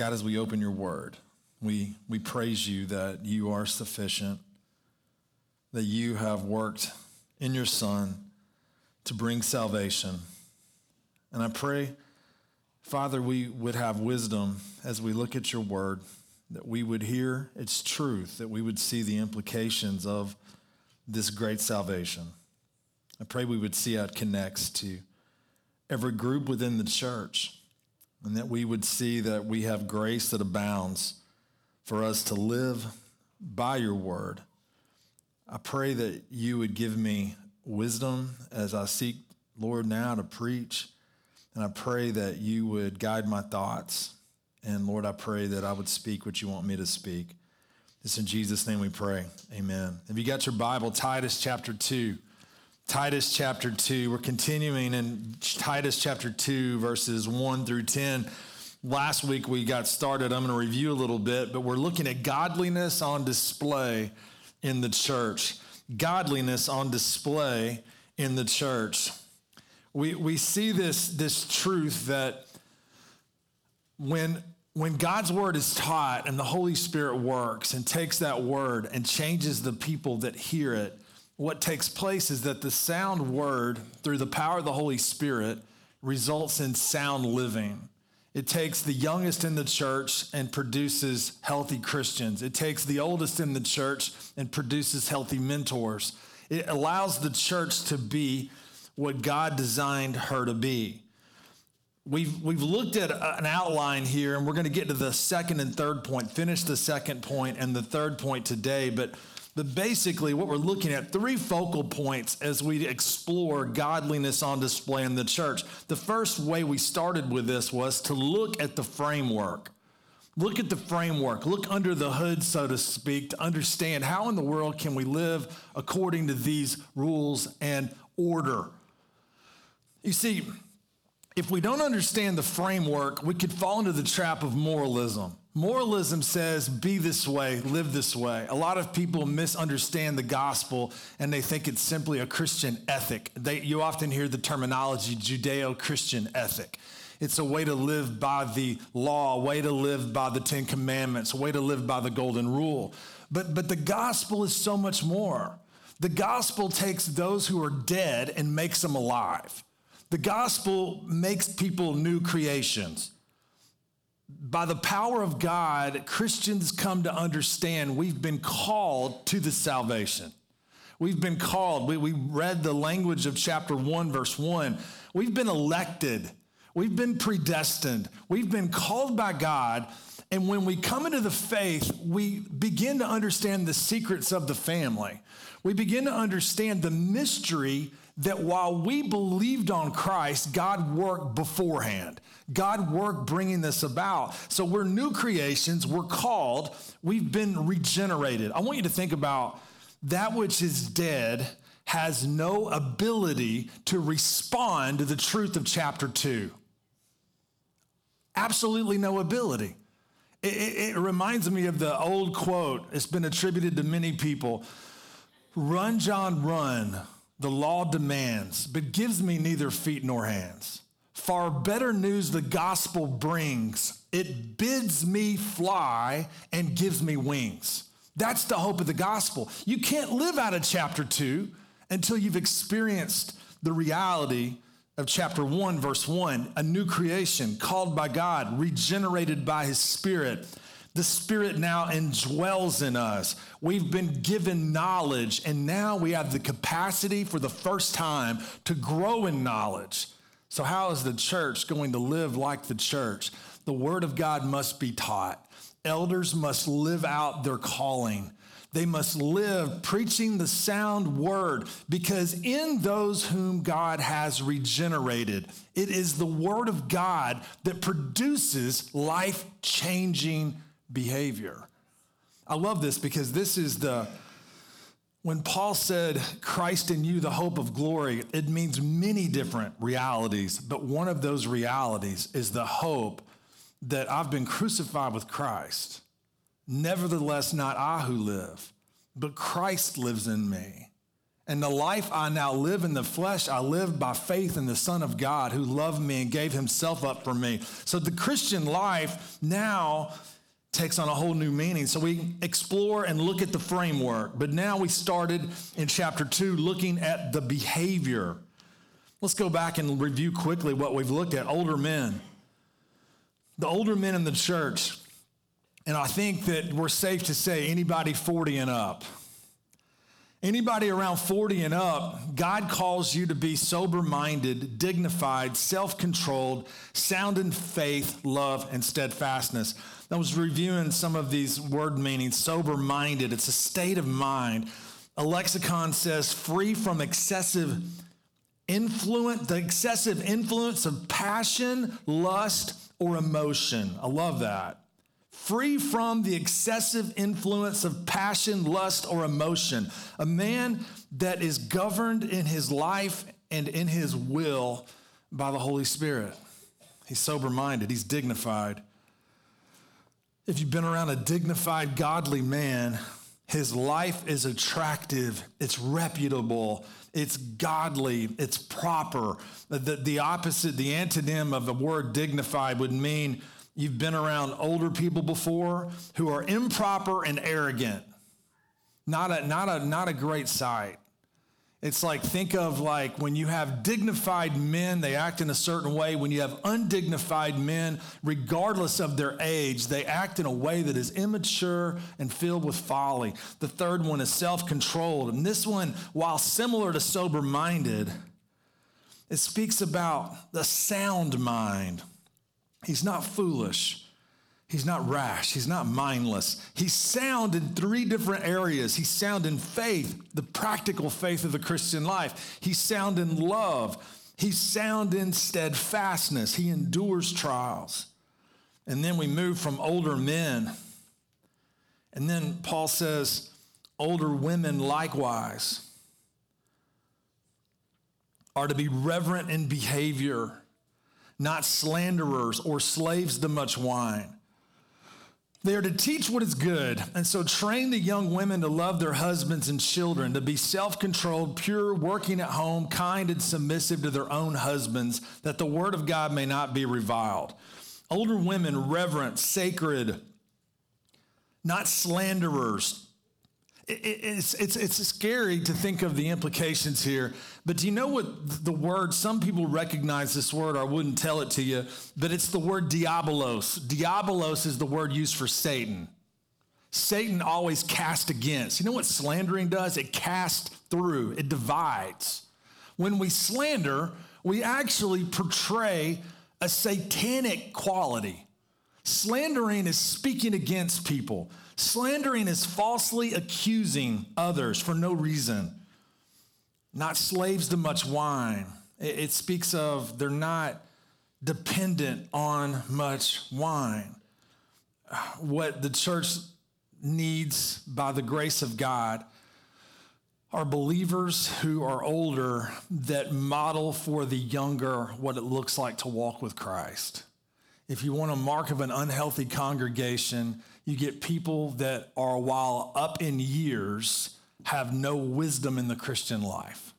God, as we open your word, we, we praise you that you are sufficient, that you have worked in your Son to bring salvation. And I pray, Father, we would have wisdom as we look at your word, that we would hear its truth, that we would see the implications of this great salvation. I pray we would see how it connects to every group within the church, and that we would see that we have grace that abounds for us to live by your word. I pray that you would give me wisdom as I seek, Lord, now to preach. And I pray that you would guide my thoughts. And Lord, I pray that I would speak what you want me to speak. It's in Jesus' name we pray. Amen. Have you got your Bible? Titus chapter 2. Titus chapter 2. We're continuing in Titus chapter 2, verses 1 through 10. Last week we got started. I'm going to review a little bit, but we're looking at godliness on display in the church. Godliness on display in the church. We, we see this, this truth that when, when God's word is taught and the Holy Spirit works and takes that word and changes the people that hear it, what takes place is that the sound word, through the power of the Holy Spirit, results in sound living. It takes the youngest in the church and produces healthy Christians. It takes the oldest in the church and produces healthy mentors. It allows the church to be what God designed her to be. We've, we've looked at an outline here, and we're going to get to the second and third point, finish the second point and the third point today. But but basically, what we're looking at three focal points as we explore godliness on display in the church. The first way we started with this was to look at the framework. Look at the framework. Look under the hood, so to speak, to understand how in the world can we live according to these rules and order. You see, if we don't understand the framework, we could fall into the trap of moralism. Moralism says, be this way, live this way. A lot of people misunderstand the gospel and they think it's simply a Christian ethic. They, you often hear the terminology Judeo Christian ethic. It's a way to live by the law, a way to live by the Ten Commandments, a way to live by the Golden Rule. But, but the gospel is so much more. The gospel takes those who are dead and makes them alive. The gospel makes people new creations by the power of God, Christians come to understand we've been called to the salvation. We've been called. We, we read the language of chapter 1, verse 1. We've been elected. We've been predestined. We've been called by God. And when we come into the faith, we begin to understand the secrets of the family. We begin to understand the mystery that while we believed on Christ, God worked beforehand. God worked bringing this about. So we're new creations, we're called, we've been regenerated. I want you to think about that which is dead has no ability to respond to the truth of chapter 2. Absolutely no ability. It, it, it, reminds me of the old quote, it's been attributed to many people Run, John, run. The law demands, but gives me neither feet nor hands. Far better news the gospel brings. It bids me fly and gives me wings. That's the hope of the gospel. You can't live out of chapter two until you've experienced the reality of chapter 1, verse 1 a new creation called by God, regenerated by his spirit. The Spirit now indwells in us. We've been given knowledge, and now we have the capacity for the first time to grow in knowledge. So, how is the church going to live like the church? The Word of God must be taught. Elders must live out their calling. They must live preaching the sound word because in those whom God has regenerated, it is the word of God that produces life changing behavior. I love this because this is the when Paul said, Christ in you, the hope of glory, it means many different realities, but one of those realities is the hope that I've been crucified with Christ. Nevertheless, not I who live, but Christ lives in me. And the life I now live in the flesh, I live by faith in the Son of God who loved me and gave himself up for me. So the Christian life now takes on a whole new meaning. So we explore and look at the framework. But now we started in chapter two looking at the behavior. Let's go back and review quickly what we've looked at older men. The older men in the church, and I think that we're safe to say anybody 40 and up Anybody around 40 and up, God calls you to be sober minded, dignified, self controlled, sound in faith, love, and steadfastness. I was reviewing some of these word meanings sober minded, it's a state of mind. A lexicon says free from excessive influence, the excessive influence of passion, lust, or emotion. I love that free from the excessive influence of passion, lust, or emotion. A man that is governed in his life and in his will by the Holy Spirit. He's sober minded, he's dignified. If you've been around a dignified, godly man, his life is attractive, it's reputable, it's godly, it's proper. The, the opposite, the antonym of the word dignified would mean You've been around older people before who are improper and arrogant. Not a, not a, not a great sight. It's like, think of like when you have dignified men, they act in a certain way. When you have undignified men, regardless of their age, they act in a way that is immature and filled with folly. The third one is self controlled. And this one, while similar to sober minded, it speaks about the sound mind. He's not foolish. He's not rash. He's not mindless. He's sound in three different areas. He's sound in faith, the practical faith of the Christian life. He's sound in love. He's sound in steadfastness. He endures trials. And then we move from older men. And then Paul says, older women likewise are to be reverent in behavior not slanderers or slaves to much wine. They are to teach what is good, and so train the young women to love their husbands and children, to be self controlled, pure, working at home, kind, and submissive to their own husbands, that the word of God may not be reviled. Older women, reverent, sacred, not slanderers, it's, it's, it's scary to think of the implications here, but do you know what the word, some people recognize this word, or I wouldn't tell it to you, but it's the word diabolos. Diabolos is the word used for Satan. Satan always cast against. You know what slandering does? It casts through, it divides. When we slander, we actually portray a satanic quality. Slandering is speaking against people. Slandering is falsely accusing others for no reason. Not slaves to much wine. It, speaks of they're not dependent on much wine. What the church needs by the grace of God are believers who are older that model for the younger what it looks like to walk with Christ. If you want a mark of an unhealthy congregation, you get people that are, while up in years, have no wisdom in the Christian life.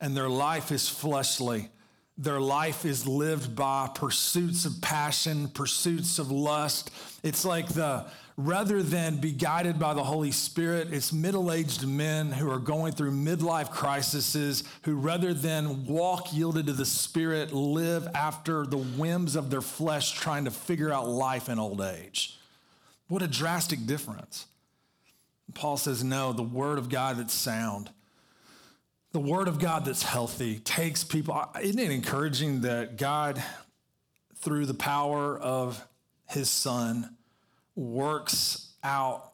And their life is fleshly. Their life is lived by pursuits of passion, pursuits of lust. It's like the, rather than be guided by the Holy Spirit, it's middle aged men who are going through midlife crises, who rather than walk yielded to the Spirit, live after the whims of their flesh, trying to figure out life in old age. What a drastic difference. Paul says, no, the word of God that's sound, the word of God that's healthy takes people. Isn't it encouraging that God, through the power of his son, works out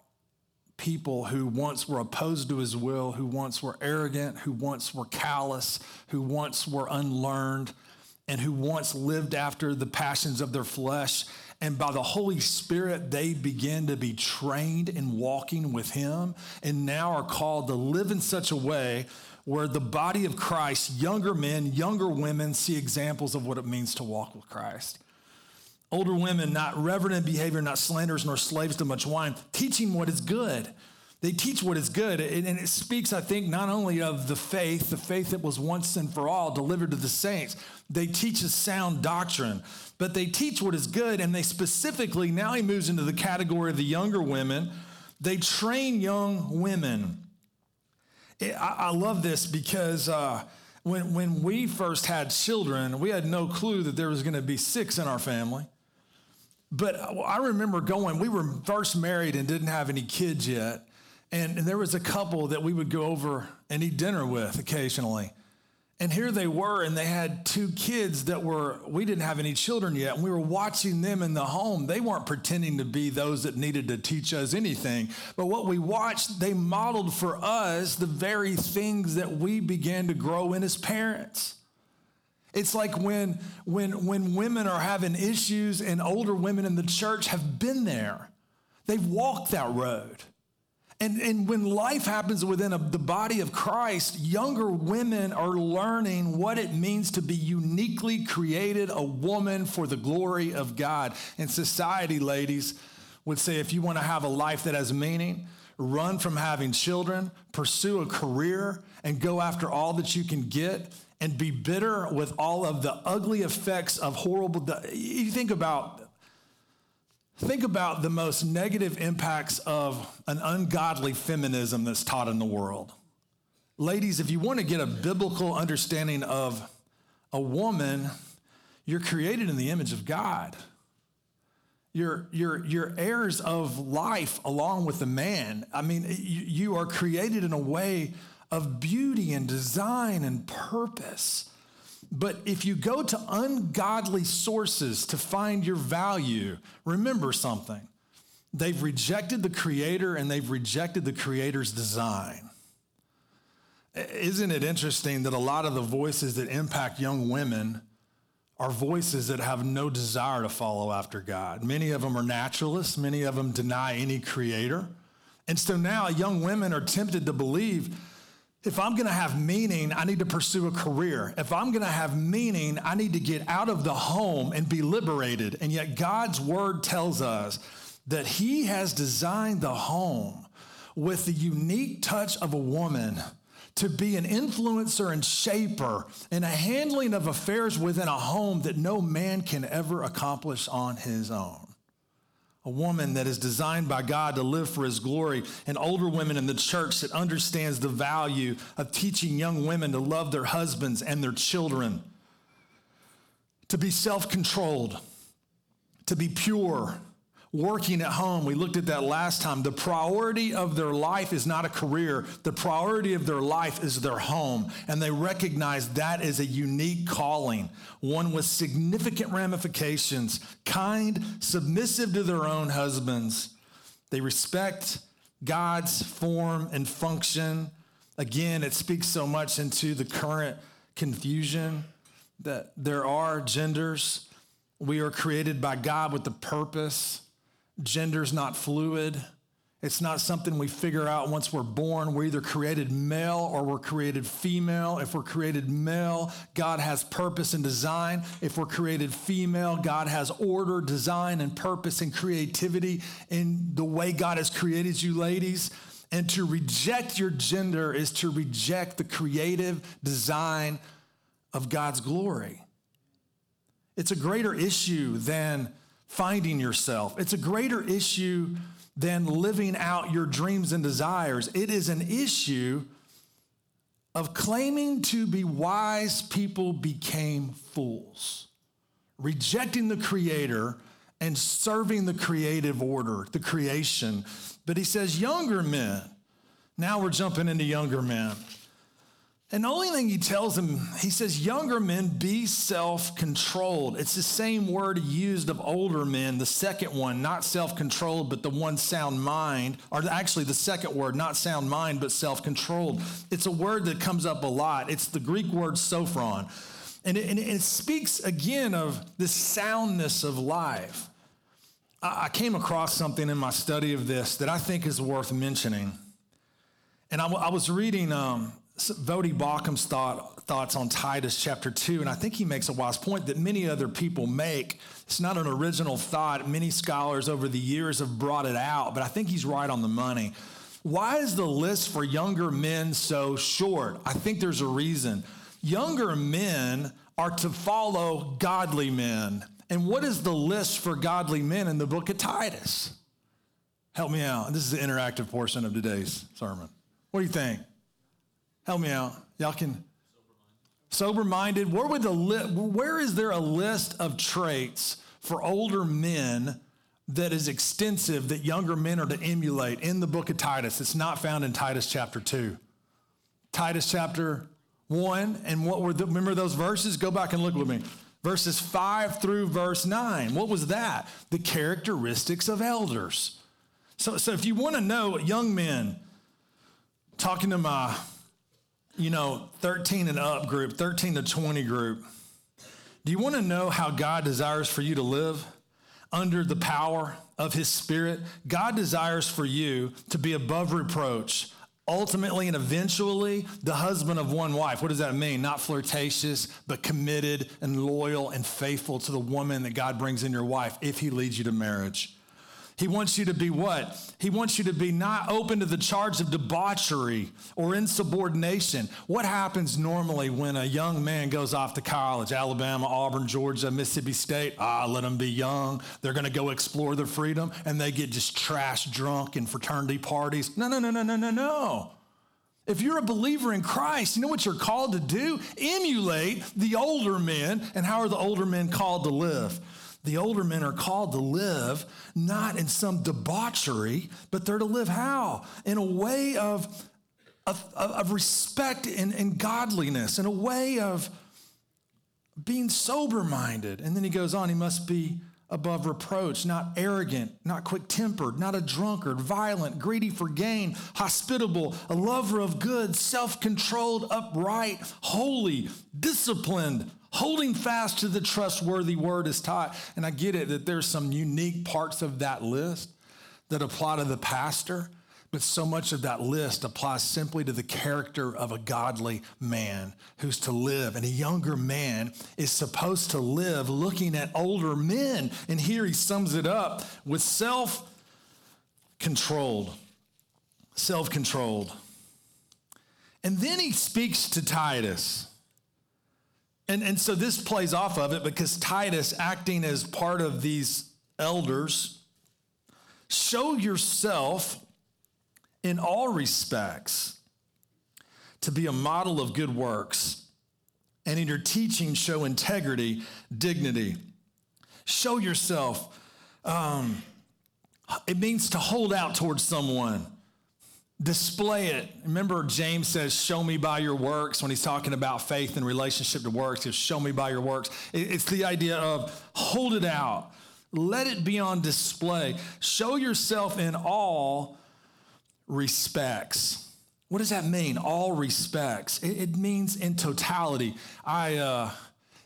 people who once were opposed to his will, who once were arrogant, who once were callous, who once were unlearned, and who once lived after the passions of their flesh. And by the Holy Spirit, they begin to be trained in walking with Him and now are called to live in such a way where the body of Christ, younger men, younger women, see examples of what it means to walk with Christ. Older women, not reverent in behavior, not slanderers nor slaves to much wine, teaching what is good. They teach what is good, and it speaks, I think, not only of the faith, the faith that was once and for all delivered to the saints. They teach a sound doctrine, but they teach what is good, and they specifically, now he moves into the category of the younger women, they train young women. I, love this because uh, when, when we first had children, we had no clue that there was going to be six in our family. But I remember going, we were first married and didn't have any kids yet. And, and there was a couple that we would go over and eat dinner with occasionally. And here they were, and they had two kids that were, we didn't have any children yet, and we were watching them in the home. They weren't pretending to be those that needed to teach us anything. But what we watched, they modeled for us the very things that we began to grow in as parents. It's like when, when, when women are having issues, and older women in the church have been there, they've walked that road. And, and when life happens within a, the body of Christ, younger women are learning what it means to be uniquely created a woman for the glory of God. And society, ladies, would say if you want to have a life that has meaning, run from having children, pursue a career, and go after all that you can get, and be bitter with all of the ugly effects of horrible. You think about Think about the most negative impacts of an ungodly feminism that's taught in the world. Ladies, if you want to get a biblical understanding of a woman, you're created in the image of God. You're, you're, you're heirs of life along with the man. I mean, you, you are created in a way of beauty and design and purpose. But if you go to ungodly sources to find your value, remember something. They've rejected the Creator and they've rejected the Creator's design. Isn't it interesting that a lot of the voices that impact young women are voices that have no desire to follow after God? Many of them are naturalists, many of them deny any Creator. And so now young women are tempted to believe if I'm going to have meaning, I need to pursue a career. If I'm going to have meaning, I need to get out of the home and be liberated. And yet, God's word tells us that He has designed the home with the unique touch of a woman to be an influencer and shaper in a handling of affairs within a home that no man can ever accomplish on his own a woman that is designed by God to live for his glory, and older women in the church that understands the value of teaching young women to love their husbands and their children, to be self controlled, to be pure, working at home. We looked at that last time. The priority of their life is not a career, the priority of their life is their home. And they recognize that is a unique calling, one with significant ramifications, kind, submissive to their own husbands. They respect God's form and function. Again, it speaks so much into the current confusion that there are genders. We are created by God with the purpose Gender's not fluid. It's not something we figure out once we're born. We're either created male or we're created female. If we're created male, God has purpose and design. If we're created female, God has order, design, and purpose and creativity in the way God has created you, ladies. And to reject your gender is to reject the creative design of God's glory. It's a greater issue than finding yourself. It's a greater issue than living out your dreams and desires. It is an issue of claiming to be wise people became fools, rejecting the Creator and serving the creative order, the creation. But he says, younger men. Now we're jumping into younger men. And the only thing he tells them, he says, younger men, be self controlled. It's the same word used of older men, the second one, not self controlled, but the one sound mind, or actually the second word, not sound mind, but self controlled. It's a word that comes up a lot. It's the Greek word sophron. And it, and it speaks again of the soundness of life. I, came across something in my study of this that I think is worth mentioning. And I, I was reading um, Voddie Baucham's thought, thoughts on Titus chapter 2, and I think he makes a wise point that many other people make. It's not an original thought. Many scholars over the years have brought it out, but I think he's right on the money. Why is the list for younger men so short? I think there's a reason. Younger men are to follow godly men. And what is the list for godly men in the book of Titus? Help me out. This is the interactive portion of today's sermon. What do you think? Help me out. Y'all can. Sober minded. Where would the li- where is there a list of traits for older men that is extensive that younger men are to emulate in the book of Titus. It's not found in Titus chapter 2. Titus chapter 1, and what were the, remember those verses? Go back and look with me. Verses 5 through verse 9. What was that? The characteristics of elders. So, so if you want to know young men, talking to my, you know, 13 and up group, 13 to 20 group, do you want to know how God desires for you to live? under the power of his spirit, God desires for you to be above reproach, ultimately and eventually the husband of one wife. What does that mean? Not flirtatious, but committed and loyal and faithful to the woman that God brings in your wife if he leads you to marriage. He wants you to be what? He wants you to be not open to the charge of debauchery or insubordination. What happens normally when a young man goes off to college, Alabama, Auburn, Georgia, Mississippi State? Ah, let them be young. They're going to go explore their freedom and they get just trash drunk in fraternity parties. No, no, no, no, no, no, no. If you're a believer in Christ, you know what you're called to do? Emulate the older men. And how are the older men called to live? The older men are called to live not in some debauchery, but they're to live how? In a way of, of, of respect and, and godliness, in a way of being sober minded. And then he goes on, he must be above reproach, not arrogant, not quick tempered, not a drunkard, violent, greedy for gain, hospitable, a lover of good, self controlled, upright, holy, disciplined holding fast to the trustworthy word is taught. And I get it that there's some unique parts of that list that apply to the pastor, but so much of that list applies simply to the character of a godly man who's to live. And a younger man is supposed to live looking at older men. And here he sums it up with self controlled. Self controlled. And then he speaks to Titus. And, and so this plays off of it because Titus, acting as part of these elders, show yourself in all respects to be a model of good works. And in your teaching, show integrity, dignity. Show yourself. Um, it means to hold out towards someone display it. Remember, James says, Show me by your works when he's talking about faith in relationship to works. He says, Show me by your works. It's the idea of hold it out, let it be on display. Show yourself in all respects. What does that mean? All respects. It, means in totality. I, uh,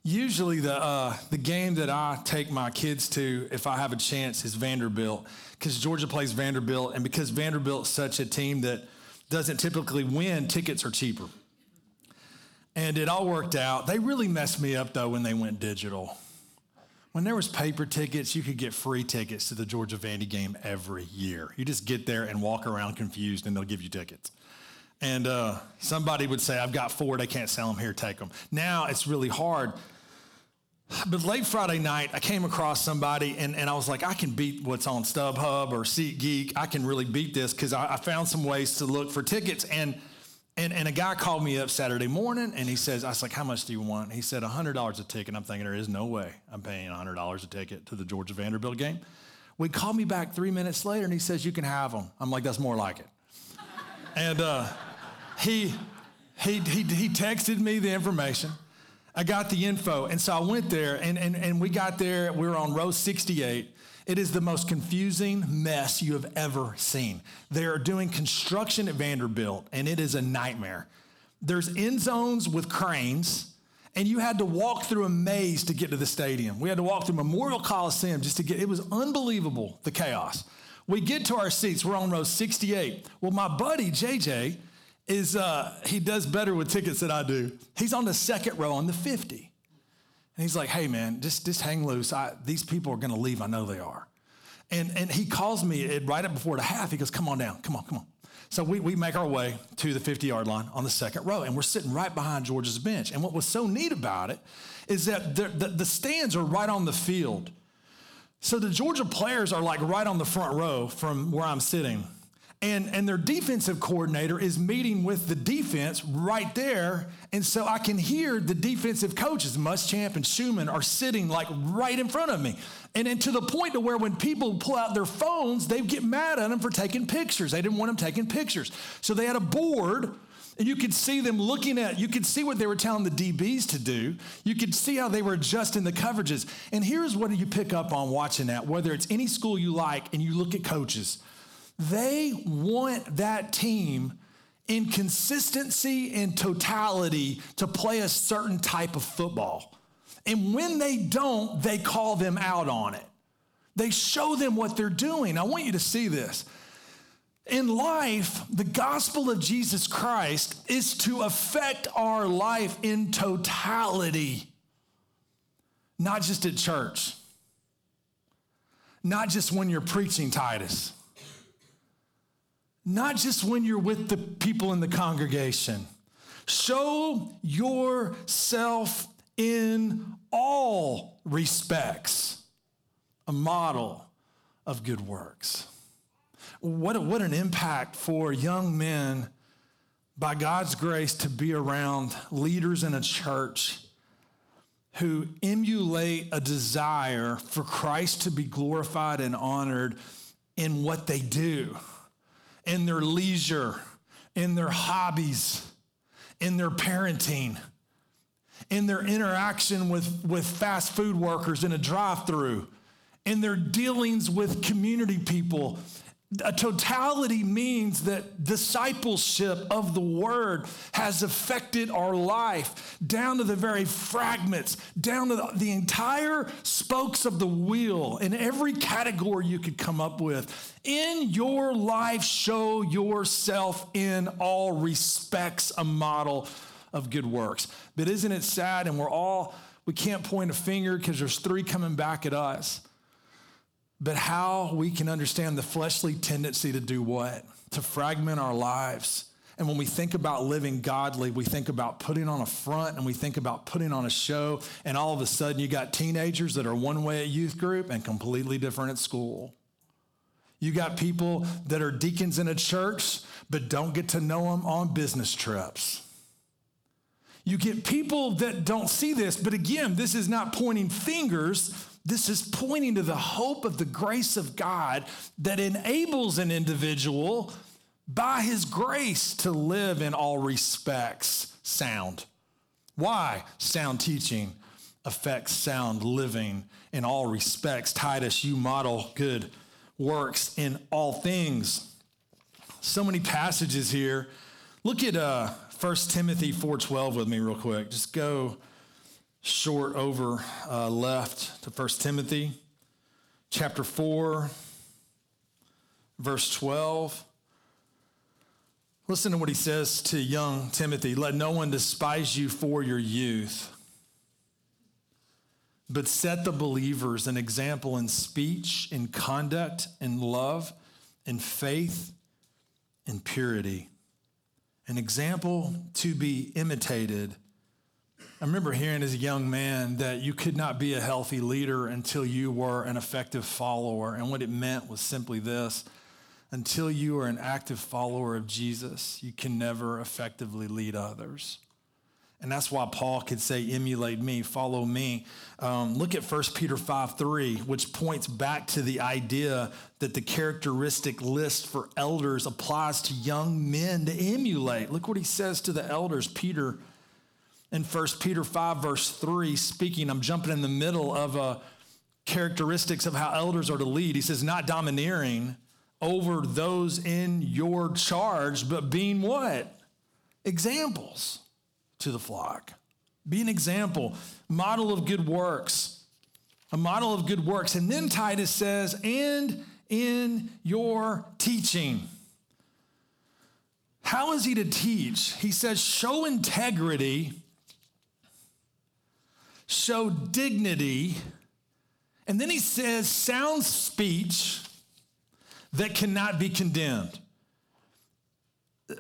Usually, the, uh, the game that I take my kids to, if I have a chance, is Vanderbilt, because Georgia plays Vanderbilt, and because Vanderbilt's such a team that doesn't typically win, tickets are cheaper. And it all worked out. They really messed me up, though, when they went digital. When there was paper tickets, you could get free tickets to the Georgia Vandy game every year. You just get there and walk around confused, and they'll give you tickets and uh, somebody would say, I've got four, they can't sell them here, take them. Now it's really hard but late Friday night, I came across somebody and, and I was like, I can beat what's on StubHub or SeatGeek. I can really beat this because I, I, found some ways to look for tickets. And, and, and a guy called me up Saturday morning and he says, I was like, how much do you want? He said, $100 a ticket. I'm thinking, there is no way I'm paying $100 a ticket to the Georgia Vanderbilt game. We called me back three minutes later and he says, you can have them. I'm like, that's more like it. and uh, he, he, he, he texted me the information. I got the info. And so I went there and, and, and we got there. We were on row 68. It is the most confusing mess you have ever seen. They are doing construction at Vanderbilt and it is a nightmare. There's end zones with cranes and you had to walk through a maze to get to the stadium. We had to walk through Memorial Coliseum just to get, it was unbelievable, the chaos. We get to our seats, we're on row 68. Well, my buddy, JJ, is uh, he does better with tickets than I do. He's on the second row on the 50. And he's like, hey, man, just, just hang loose. I, these people are going to leave. I know they are. And, and he calls me right up before the half. He goes, Come on down, come on, come on. So we, we make our way to the 50 yard line on the second row, and we're sitting right behind Georgia's bench. And what was so neat about it is that the, the, the stands are right on the field. So the Georgia players are like right on the front row from where I'm sitting. And, and their defensive coordinator is meeting with the defense right there. And so I can hear the defensive coaches, Muschamp and Schumann, are sitting like right in front of me. And then to the point to where when people pull out their phones, they get mad at them for taking pictures. They didn't want them taking pictures. So they had a board and you could see them looking at, you could see what they were telling the DBs to do. You could see how they were adjusting the coverages. And here's what you pick up on watching that, whether it's any school you like and you look at coaches. They want that team in consistency and totality to play a certain type of football. And when they don't, they call them out on it. They show them what they're doing. I want you to see this. In life, the gospel of Jesus Christ is to affect our life in totality, not just at church, not just when you're preaching, Titus not just when you're with the people in the congregation. Show yourself in all respects a model of good works. What, a, what an impact for young men by God's grace to be around leaders in a church who emulate a desire for Christ to be glorified and honored in what they do in their leisure, in their hobbies, in their parenting, in their interaction with, with fast food workers in a drive through, in their dealings with community people a totality means that discipleship of the word has affected our life down to the very fragments, down to the, the, entire spokes of the wheel in every category you could come up with. In your life, show yourself in all respects a model of good works. But isn't it sad? And we're all, we can't point a finger because there's three coming back at us but how we can understand the fleshly tendency to do what? To fragment our lives. And when we think about living godly, we think about putting on a front and we think about putting on a show. And all of a sudden, you got teenagers that are one way at youth group and completely different at school. You got people that are deacons in a church, but don't get to know them on business trips. You get people that don't see this, but again, this is not pointing fingers. This is pointing to the hope of the grace of God that enables an individual by his grace to live in all respects sound. Why? Sound teaching affects sound living in all respects. Titus, you model good works in all things. So many passages here. Look at uh, 1 Timothy 4.12 with me real quick. Just go short over uh, left to 1 Timothy chapter 4, verse 12. Listen to what he says to young Timothy Let no one despise you for your youth, but set the believers an example in speech, in conduct, in love, in faith, in purity. An example to be imitated I remember hearing as a young man that you could not be a healthy leader until you were an effective follower. And what it meant was simply this until you are an active follower of Jesus, you can never effectively lead others. And that's why Paul could say, emulate me, follow me. Um, look at 1 Peter 5 3, which points back to the idea that the characteristic list for elders applies to young men to emulate. Look what he says to the elders, Peter in 1 Peter 5, verse 3, speaking, I'm jumping in the middle of a characteristics of how elders are to lead. He says, not domineering over those in your charge, but being what? Examples to the flock. Be an example, model of good works, a model of good works. And then Titus says, and in your teaching. How is he to teach? He says, show integrity show dignity And then he says, sound speech that cannot be condemned.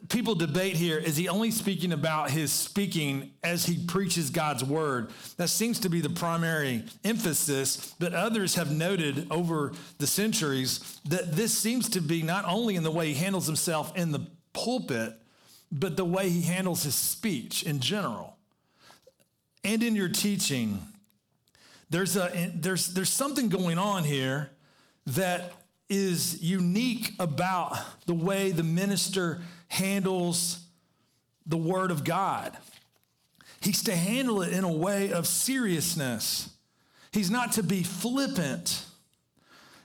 People debate here is he only speaking about his speaking as he preaches God's word? That seems to be the primary emphasis, but others have noted over the centuries that this seems to be not only in the way he handles himself in the pulpit, but the way he handles his speech in general. And in your teaching, there's, a, there's, there's something going on here that is unique about the way the minister handles the Word of God. He's to handle it in a way of seriousness. He's not to be flippant.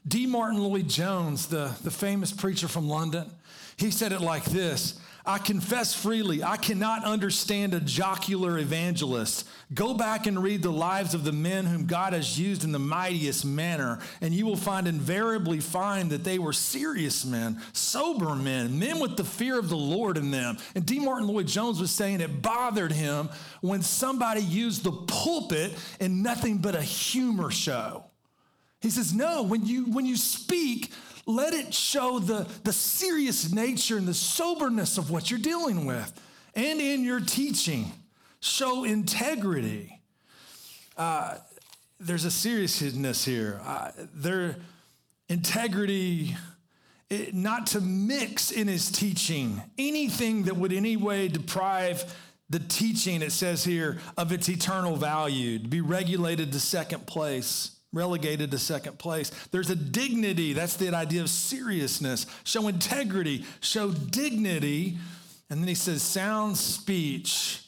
D. Martyn Lloyd Jones, the, the famous preacher from London, he said it like this I confess freely, I cannot understand a jocular evangelist. Go back and read the lives of the men whom God has used in the mightiest manner, and you will find invariably find that they were serious men, sober men, men with the fear of the Lord in them. And D. Martyn Lloyd Jones was saying it bothered him when somebody used the pulpit in nothing but a humor show. He says, No, when you when you speak, let it show the, the serious nature and the soberness of what you're dealing with. And in your teaching, show integrity. Uh, there's a seriousness here. Uh, their integrity, it, not to mix in his teaching anything that would any way deprive the teaching, it says here, of its eternal value, to be regulated to second place relegated to second place. There's a dignity. That's the idea of seriousness. Show integrity, show dignity. And then he says, sound speech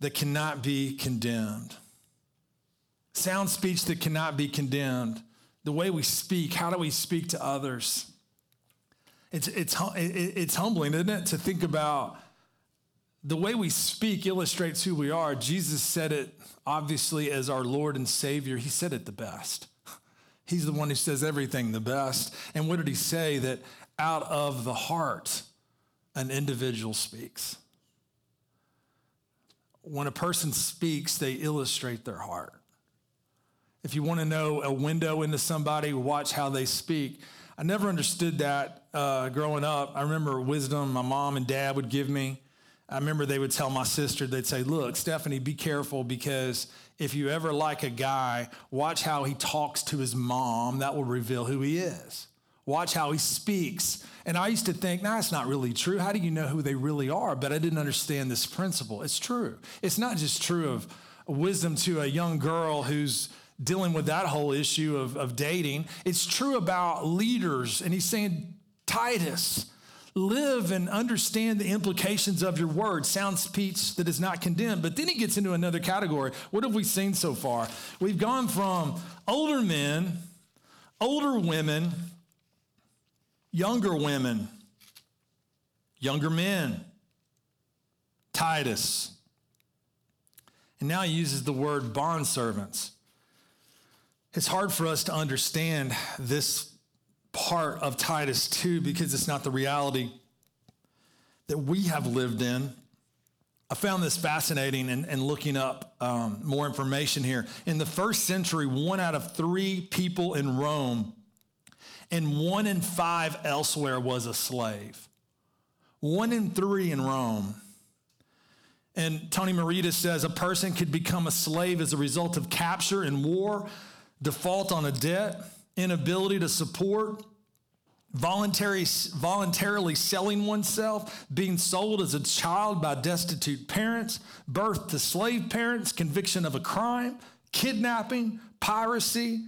that cannot be condemned. Sound speech that cannot be condemned. The way we speak, how do we speak to others? It's, it's, it's humbling, isn't it, to think about the way we speak illustrates who we are. Jesus said it obviously as our Lord and Savior. He said it the best. He's the one who says everything the best. And what did he say? That out of the heart, an individual speaks. When a person speaks, they illustrate their heart. If you want to know a window into somebody, watch how they speak. I never understood that uh, growing up. I remember wisdom my mom and dad would give me I remember they would tell my sister, they'd say, Look, Stephanie, be careful because if you ever like a guy, watch how he talks to his mom. That will reveal who he is. Watch how he speaks. And I used to think, nah, it's not really true. How do you know who they really are? But I didn't understand this principle. It's true. It's not just true of wisdom to a young girl who's dealing with that whole issue of, of dating. It's true about leaders. And he's saying, Titus, live and understand the implications of your word. Sound speech that is not condemned. But then he gets into another category. What have we seen so far? We've gone from older men, older women, younger women, younger men, Titus. And now he uses the word bondservants. It's hard for us to understand this part of Titus 2 because it's not the reality that we have lived in. I found this fascinating and, and looking up um, more information here. In the first century, one out of three people in Rome and one in five elsewhere was a slave. One in three in Rome. And Tony Merida says a person could become a slave as a result of capture in war, default on a debt, inability to support, voluntary, voluntarily selling oneself, being sold as a child by destitute parents, birth to slave parents, conviction of a crime, kidnapping, piracy,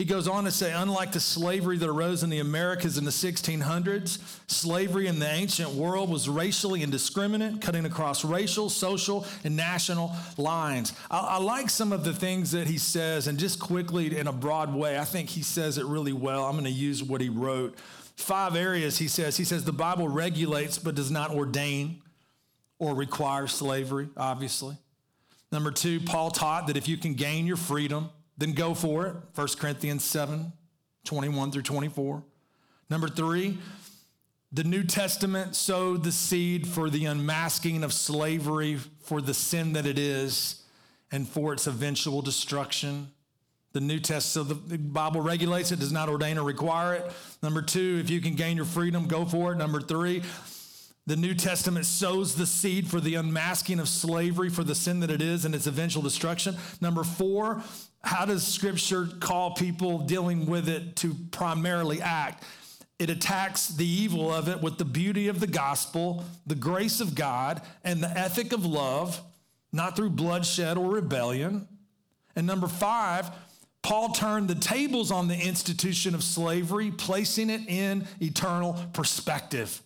he goes on to say, unlike the slavery that arose in the Americas in the 1600s, slavery in the ancient world was racially indiscriminate, cutting across racial, social, and national lines. I, I, like some of the things that he says, and just quickly in a broad way, I think he says it really well. I'm going to use what he wrote. Five areas he says. He says the Bible regulates but does not ordain or require slavery, obviously. Number two, Paul taught that if you can gain your freedom, then go for it. 1 Corinthians 7 21 through 24. Number three, the New Testament sowed the seed for the unmasking of slavery for the sin that it is and for its eventual destruction. The New Testament, so the Bible regulates it, does not ordain or require it. Number two, if you can gain your freedom, go for it. Number three, the New Testament sows the seed for the unmasking of slavery for the sin that it is and its eventual destruction. Number four, how does Scripture call people dealing with it to primarily act? It attacks the evil of it with the beauty of the gospel, the grace of God, and the ethic of love, not through bloodshed or rebellion. And number five, Paul turned the tables on the institution of slavery, placing it in eternal perspective.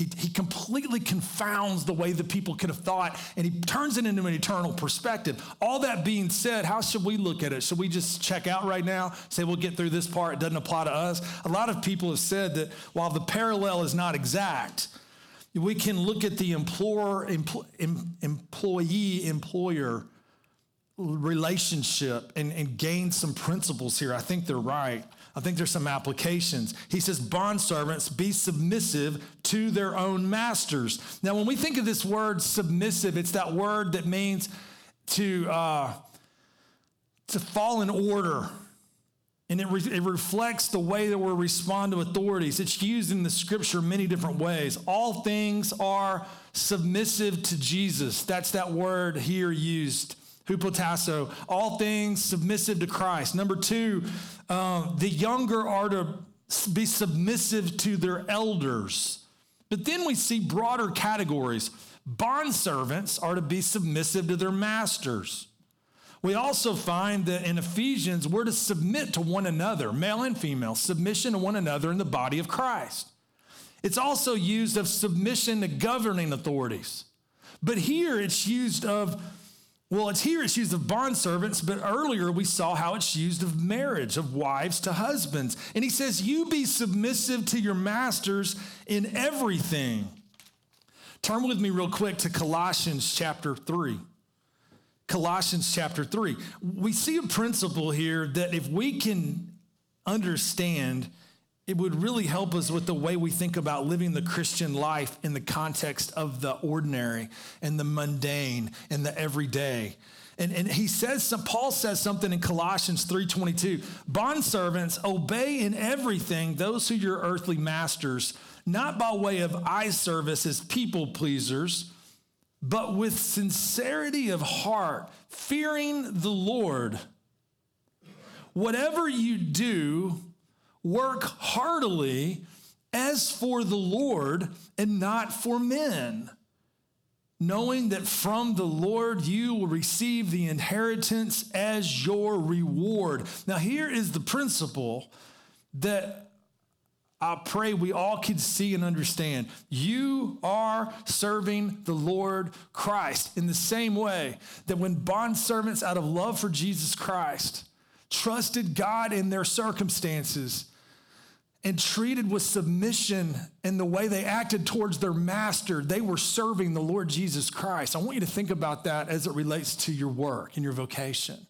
He, he completely confounds the way the people could have thought and he turns it into an eternal perspective. All that being said, how should we look at it? Should we just check out right now, say we'll get through this part, it doesn't apply to us? A lot of people have said that while the parallel is not exact, we can look at the employer, employee employer relationship and, and gain some principles here. I think they're right. I think there's some applications. He says, Bondservants, be submissive to their own masters. Now, when we think of this word submissive, it's that word that means to, uh, to fall in order. And it, re- it reflects the way that we respond to authorities. It's used in the scripture many different ways. All things are submissive to Jesus. That's that word here used hupotasso, all things submissive to Christ. Number two, uh, the younger are to be submissive to their elders. But then we see broader categories. Bond servants are to be submissive to their masters. We also find that in Ephesians, we're to submit to one another, male and female, submission to one another in the body of Christ. It's also used of submission to governing authorities. But here it's used of well, it's here it's used of bond servants, but earlier we saw how it's used of marriage, of wives to husbands. And he says, You be submissive to your masters in everything. Turn with me real quick to Colossians chapter 3. Colossians chapter 3. We see a principle here that if we can understand, it would really help us with the way we think about living the Christian life in the context of the ordinary and the mundane and the everyday. And, and he says, some, Paul says something in Colossians 3.22, Bondservants, obey in everything those who are your earthly masters, not by way of eye service as people pleasers, but with sincerity of heart, fearing the Lord. Whatever you do, Work heartily as for the Lord and not for men, knowing that from the Lord you will receive the inheritance as your reward. Now, here is the principle that I pray we all can see and understand. You are serving the Lord Christ in the same way that when bond servants, out of love for Jesus Christ, trusted God in their circumstances and treated with submission in the way they acted towards their master, they were serving the Lord Jesus Christ. I want you to think about that as it relates to your work and your vocation.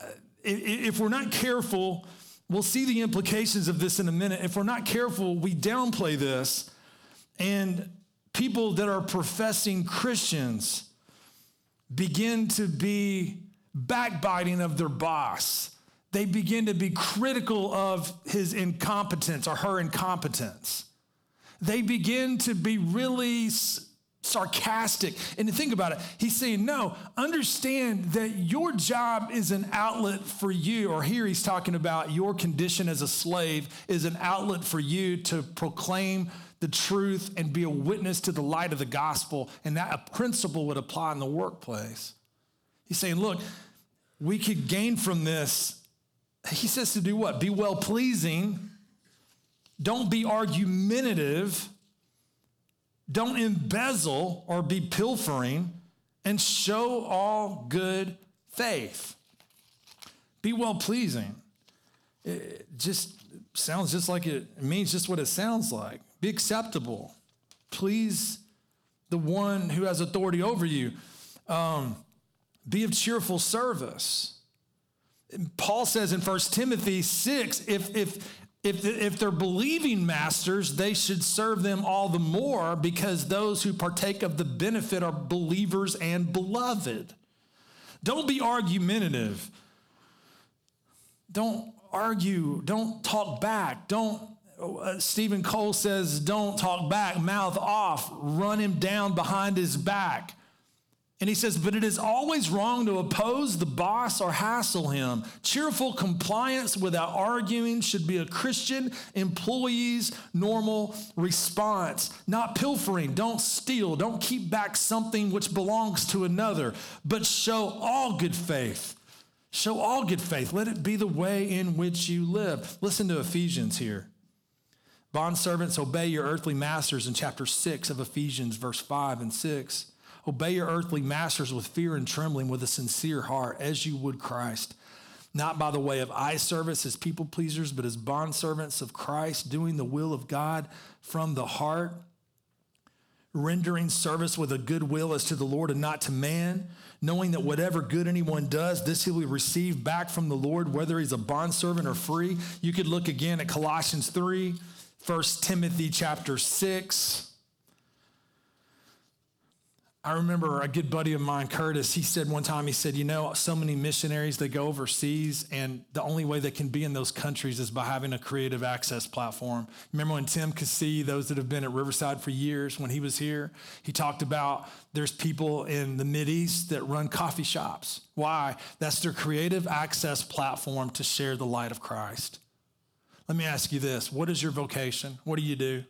Uh, if we're not careful, we'll see the implications of this in a minute. If we're not careful, we downplay this, and people that are professing Christians begin to be backbiting of their boss they begin to be critical of his incompetence or her incompetence. They begin to be really sarcastic. And think about it, he's saying, no, understand that your job is an outlet for you, or here he's talking about your condition as a slave is an outlet for you to proclaim the truth and be a witness to the light of the gospel. And that a principle would apply in the workplace. He's saying, look, we could gain from this he says to do what? Be well pleasing. Don't be argumentative. Don't embezzle or be pilfering and show all good faith. Be well pleasing. It just sounds just like it, means just what it sounds like. Be acceptable. Please the one who has authority over you. Um, be of cheerful service. Paul says in 1 Timothy 6 if, if, if, if they're believing masters, they should serve them all the more because those who partake of the benefit are believers and beloved. Don't be argumentative. don't argue, don't talk back, don't uh, Steven Cole says, don't talk back, mouth off, run him down behind his back. And he says, but it is always wrong to oppose the boss or hassle him. Cheerful compliance without arguing should be a Christian employee's normal response. Not pilfering, don't steal, don't keep back something which belongs to another, but show all good faith. Show all good faith. Let it be the way in which you live. Listen to Ephesians here. Bondservants, obey your earthly masters in chapter 6 of Ephesians, verse 5 and 6. Obey your earthly masters with fear and trembling, with a sincere heart, as you would Christ. Not by the way of eye service as people pleasers, but as bondservants of Christ, doing the will of God from the heart, rendering service with a good will as to the Lord and not to man, knowing that whatever good anyone does, this he will receive back from the Lord, whether he's a bondservant or free. You could look again at Colossians 3, 1 Timothy chapter 6. I remember a good buddy of mine, Curtis, he said one time, he said, You know, so many missionaries, they go overseas, and the only way they can be in those countries is by having a creative access platform. Remember when Tim Cassee, those that have been at Riverside for years, when he was here, he talked about there's people in the East that run coffee shops. Why? That's their creative access platform to share the light of Christ. Let me ask you this what is your vocation? What do you do?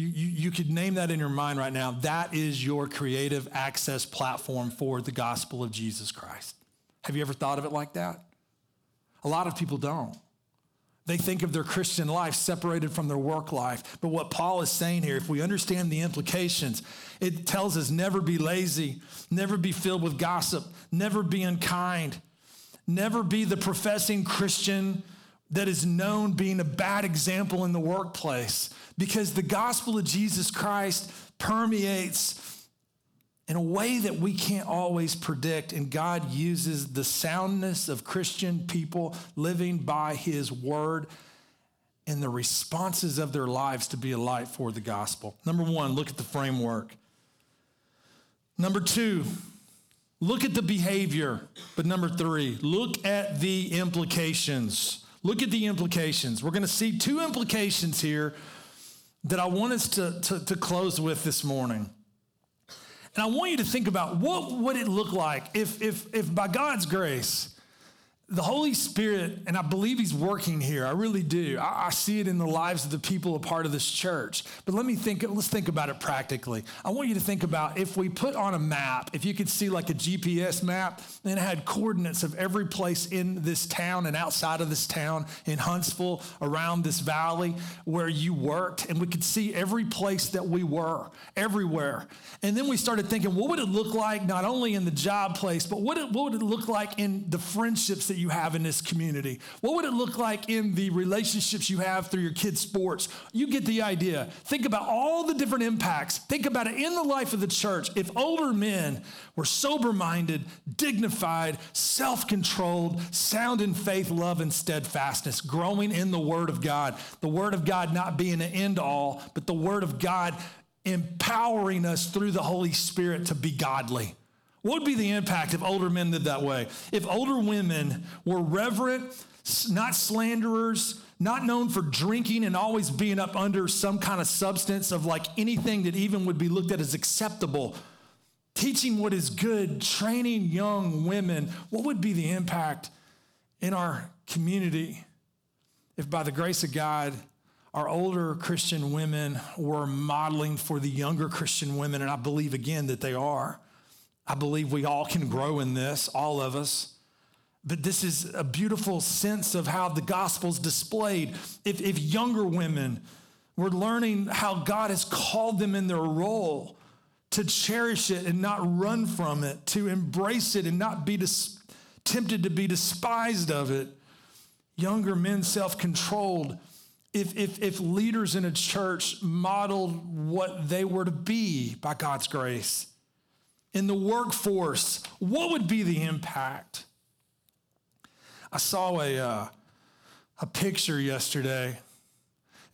You, you, you could name that in your mind right now. That is your creative access platform for the gospel of Jesus Christ. Have you ever thought of it like that? A lot of people don't. They think of their Christian life separated from their work life. But what Paul is saying here, if we understand the implications, it tells us never be lazy, never be filled with gossip, never be unkind, never be the professing Christian that is known being a bad example in the workplace because the gospel of Jesus Christ permeates in a way that we can't always predict. And God uses the soundness of Christian people living by his word and the responses of their lives to be a light for the gospel. Number one, look at the framework. Number two, look at the behavior. But number three, look at the implications. Look at the implications. We're going to see two implications here that I want us to, to, to close with this morning. And I want you to think about what would it look like if, if, if by God's grace, the Holy Spirit, and I believe He's working here. I really do. I, I, see it in the lives of the people a part of this church. But let me think, let's think about it practically. I want you to think about if we put on a map, if you could see like a GPS map, and it had coordinates of every place in this town and outside of this town, in Huntsville, around this valley where you worked, and we could see every place that we were, everywhere. And then we started thinking, what would it look like not only in the job place, but what, it, what would it look like in the friendships that you have in this community? What would it look like in the relationships you have through your kids' sports? You get the idea. Think about all the different impacts. Think about it in the life of the church. If older men were sober minded, dignified, self controlled, sound in faith, love, and steadfastness, growing in the Word of God, the Word of God not being an end all, but the Word of God empowering us through the Holy Spirit to be godly. What would be the impact if older men lived that way? If older women were reverent, not slanderers, not known for drinking and always being up under some kind of substance of like anything that even would be looked at as acceptable, teaching what is good, training young women, what would be the impact in our community if by the grace of God, our older Christian women were modeling for the younger Christian women, and I believe again that they are. I believe we all can grow in this, all of us. But this is a beautiful sense of how the gospel's displayed. If, if younger women were learning how God has called them in their role to cherish it and not run from it, to embrace it and not be dis- tempted to be despised of it, younger men self controlled. If, if, if leaders in a church modeled what they were to be by God's grace, in the workforce, what would be the impact? I saw a, uh, a picture yesterday,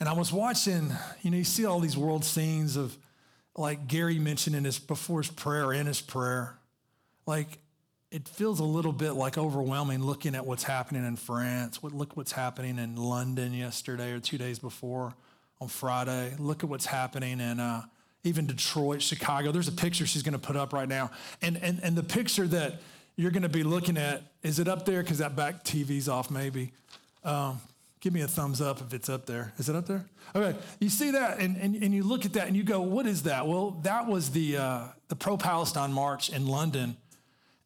and I was watching, you know, you see all these world scenes of, like Gary mentioned in his before his prayer, in his prayer, like it feels a little bit like overwhelming looking at what's happening in France. What, look what's happening in London yesterday or two days before on Friday. Look at what's happening in uh, even Detroit, Chicago. There's a picture she's going to put up right now. And, and, and the picture that you're going to be looking at, is it up there? Because that back TV's off, maybe. Um, give me a thumbs up if it's up there. Is it up there? Okay. You see that, and, and, and you look at that and you go, what is that? Well, that was the, uh, the pro Palestine march in London.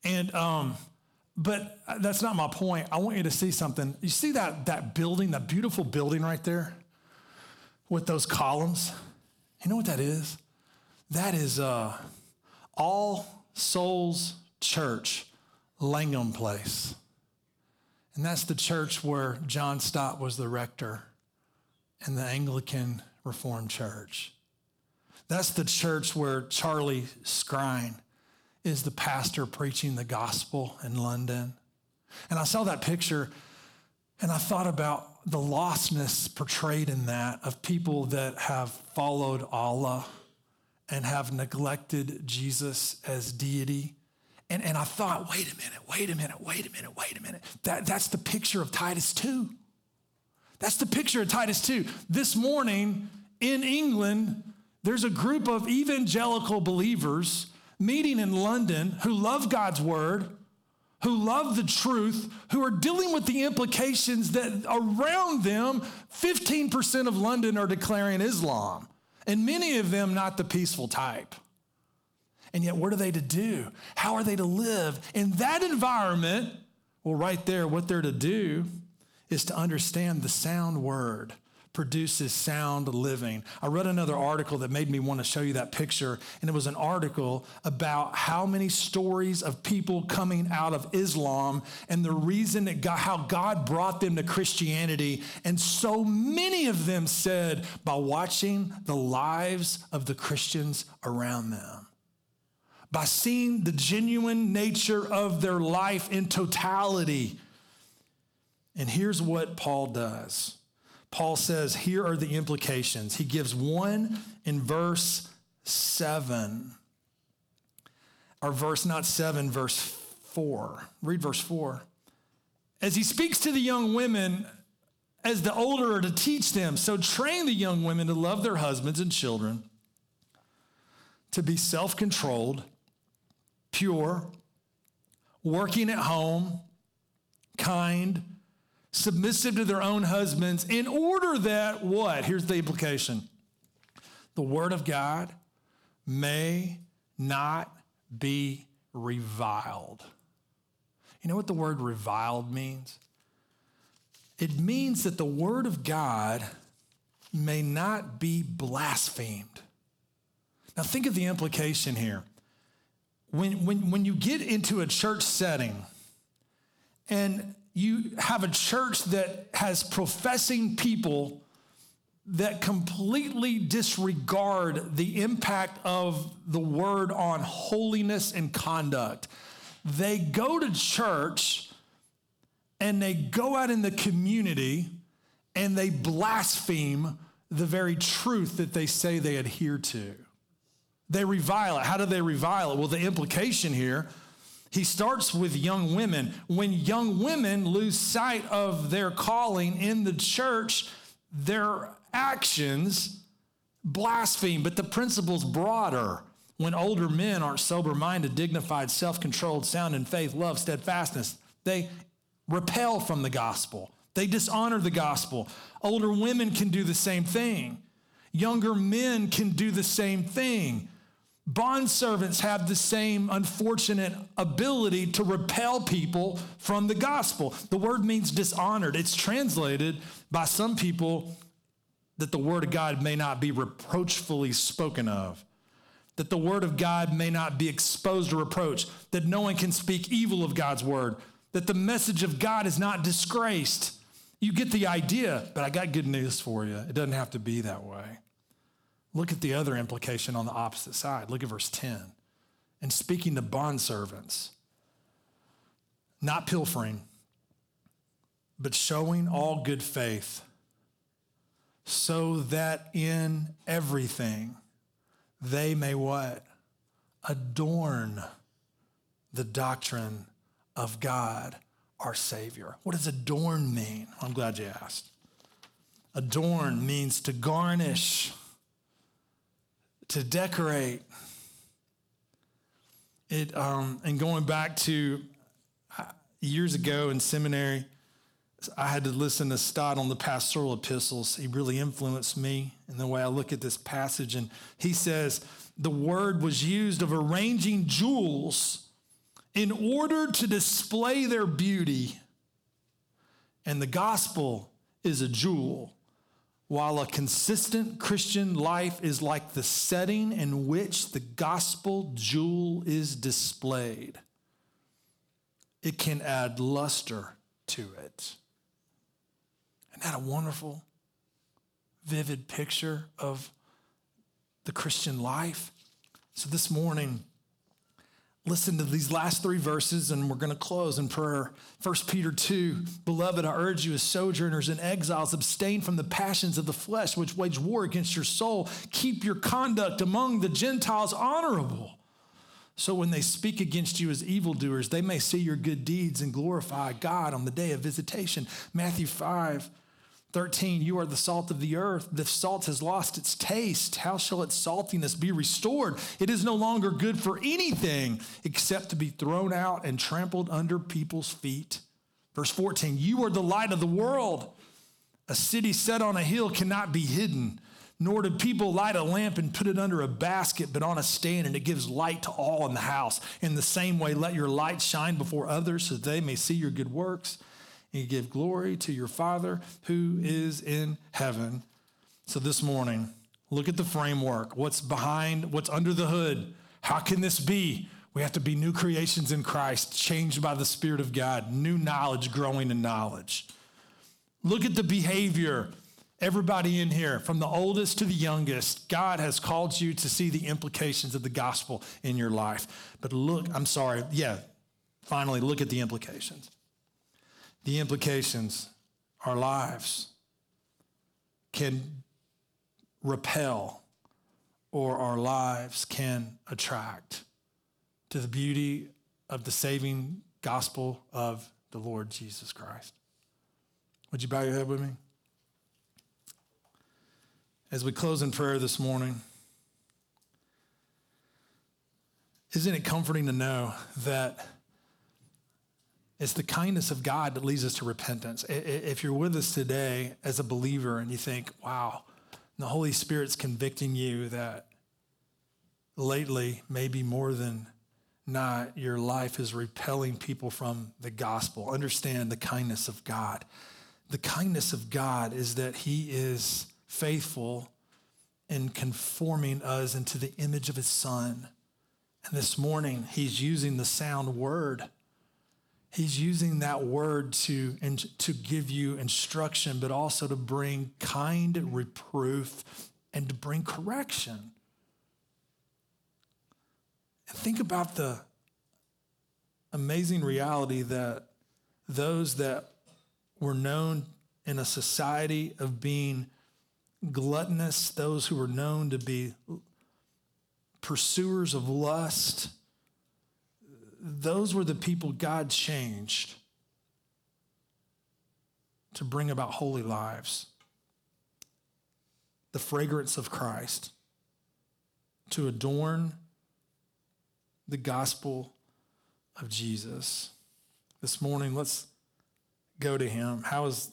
And, um, but that's not my point. I want you to see something. You see that, that building, that beautiful building right there with those columns? You know what that is? That is uh, All Souls Church, Langham Place. And that's the church where John Stott was the rector in the Anglican Reformed Church. That's the church where Charlie Skrine is the pastor preaching the gospel in London. And I saw that picture and I thought about the lostness portrayed in that of people that have followed Allah and have neglected Jesus as deity. And, and I thought, wait a minute, wait a minute, wait a minute, wait a minute. That, that's the picture of Titus 2. That's the picture of Titus 2. This morning in England, there's a group of evangelical believers meeting in London who love God's word, who love the truth, who are dealing with the implications that around them, 15% of London are declaring Islam, and many of them not the peaceful type. And yet, what are they to do? How are they to live in that environment? Well, right there, what they're to do is to understand the sound word produces sound living. I read another article that made me want to show you that picture, and it was an article about how many stories of people coming out of Islam and the reason that God, how God brought them to Christianity. And so many of them said by watching the lives of the Christians around them. By seeing the genuine nature of their life in totality. And here's what Paul does Paul says, here are the implications. He gives one in verse 7, or verse not 7, verse 4. Read verse 4. As he speaks to the young women, as the older are to teach them, so train the young women to love their husbands and children, to be self controlled, pure, working at home, kind submissive to their own husbands, in order that what? Here's the implication the word of God may not be reviled. You know what the word reviled means? It means that the word of God may not be blasphemed. Now, think of the implication here. When, when, when you get into a church setting and you have a church that has professing people that completely disregard the impact of the word on holiness and conduct. They go to church and they go out in the community and they blaspheme the very truth that they say they adhere to. They revile it. How do they revile it? Well, the implication here he starts with young women. When young women lose sight of their calling in the church, their actions blaspheme, but the principle's broader. When older men aren't sober minded, dignified, self controlled, sound in faith, love, steadfastness, they repel from the gospel. They dishonor the gospel. Older women can do the same thing. Younger men can do the same thing. Bond servants have the same unfortunate ability to repel people from the gospel. The word means dishonored. It's translated by some people that the word of God may not be reproachfully spoken of, that the word of God may not be exposed to reproach, that no one can speak evil of God's word, that the message of God is not disgraced. You get the idea, but I got good news for you. It doesn't have to be that way. Look at the other implication on the opposite side. Look at verse 10. And speaking to bondservants, not pilfering, but showing all good faith, so that in everything they may what? Adorn the doctrine of God, our Savior. What does adorn mean? I'm glad you asked. Adorn means to garnish, to decorate. It, um, and going back to uh, years ago in seminary, I had to listen to Stott on the pastoral epistles. He really influenced me in the way I look at this passage. And he says the word was used of arranging jewels in order to display their beauty. And the gospel is a jewel, while a consistent Christian life is like the setting in which the gospel jewel is displayed. It can add luster to it. Isn't that a wonderful, vivid picture of the Christian life? So this morning, listen to these last three verses and we're going to close in prayer. 1 peter 2 beloved i urge you as sojourners and exiles abstain from the passions of the flesh which wage war against your soul. Keep your conduct among the gentiles honorable so when they speak against you as evildoers they may see your good deeds and glorify god on the day of visitation. Matthew 5 13, you are the salt of the earth. The salt has lost its taste. How shall its saltiness be restored? It is no longer good for anything except to be thrown out and trampled under people's feet. Verse 14, you are the light of the world. A city set on a hill cannot be hidden, nor do people light a lamp and put it under a basket, but on a stand, and it gives light to all in the house. In the same way, let your light shine before others so that they may see your good works and give glory to your Father who is in heaven. So this morning, look at the framework. What's behind, what's under the hood? How can this be? We have to be new creations in Christ, changed by the Spirit of God, new knowledge, growing in knowledge. Look at the behavior. Everybody in here, from the oldest to the youngest, God has called you to see the implications of the gospel in your life. But look, I'm sorry, yeah, finally, look at the implications the implications, our lives can repel or our lives can attract to the beauty of the saving gospel of the Lord Jesus Christ. Would you bow your head with me? As we close in prayer this morning, isn't it comforting to know that? It's the kindness of God that leads us to repentance. If you're with us today as a believer and you think, wow, the Holy Spirit's convicting you that lately, maybe more than not, your life is repelling people from the gospel, understand the kindness of God. The kindness of God is that He is faithful in conforming us into the image of His Son. And this morning, He's using the sound word He's using that word to, and to give you instruction, but also to bring kind reproof and to bring correction. And think about the amazing reality that those that were known in a society of being gluttonous, those who were known to be pursuers of lust, those were the people God changed to bring about holy lives, the fragrance of Christ, to adorn the gospel of Jesus. This morning, let's go to Him. How is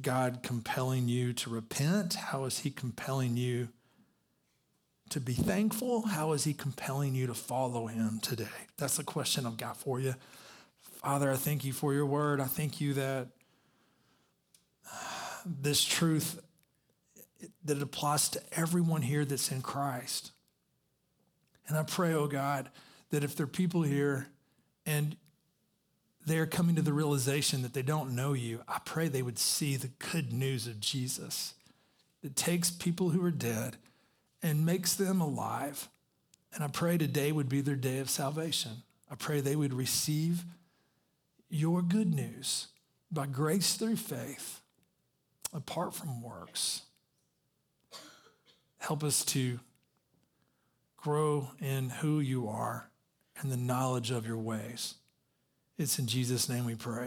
God compelling you to repent? How is He compelling you to be thankful? How is he compelling you to follow him today? That's the question I've got for you. Father, I thank you for your word. I thank you that uh, this truth that it applies to everyone here that's in Christ. And I pray, oh God, that if there are people here and they're coming to the realization that they don't know you, I pray they would see the good news of Jesus that takes people who are dead and makes them alive. And I pray today would be their day of salvation. I pray they would receive your good news by grace through faith, apart from works. Help us to grow in who you are and the knowledge of your ways. It's in Jesus' name we pray.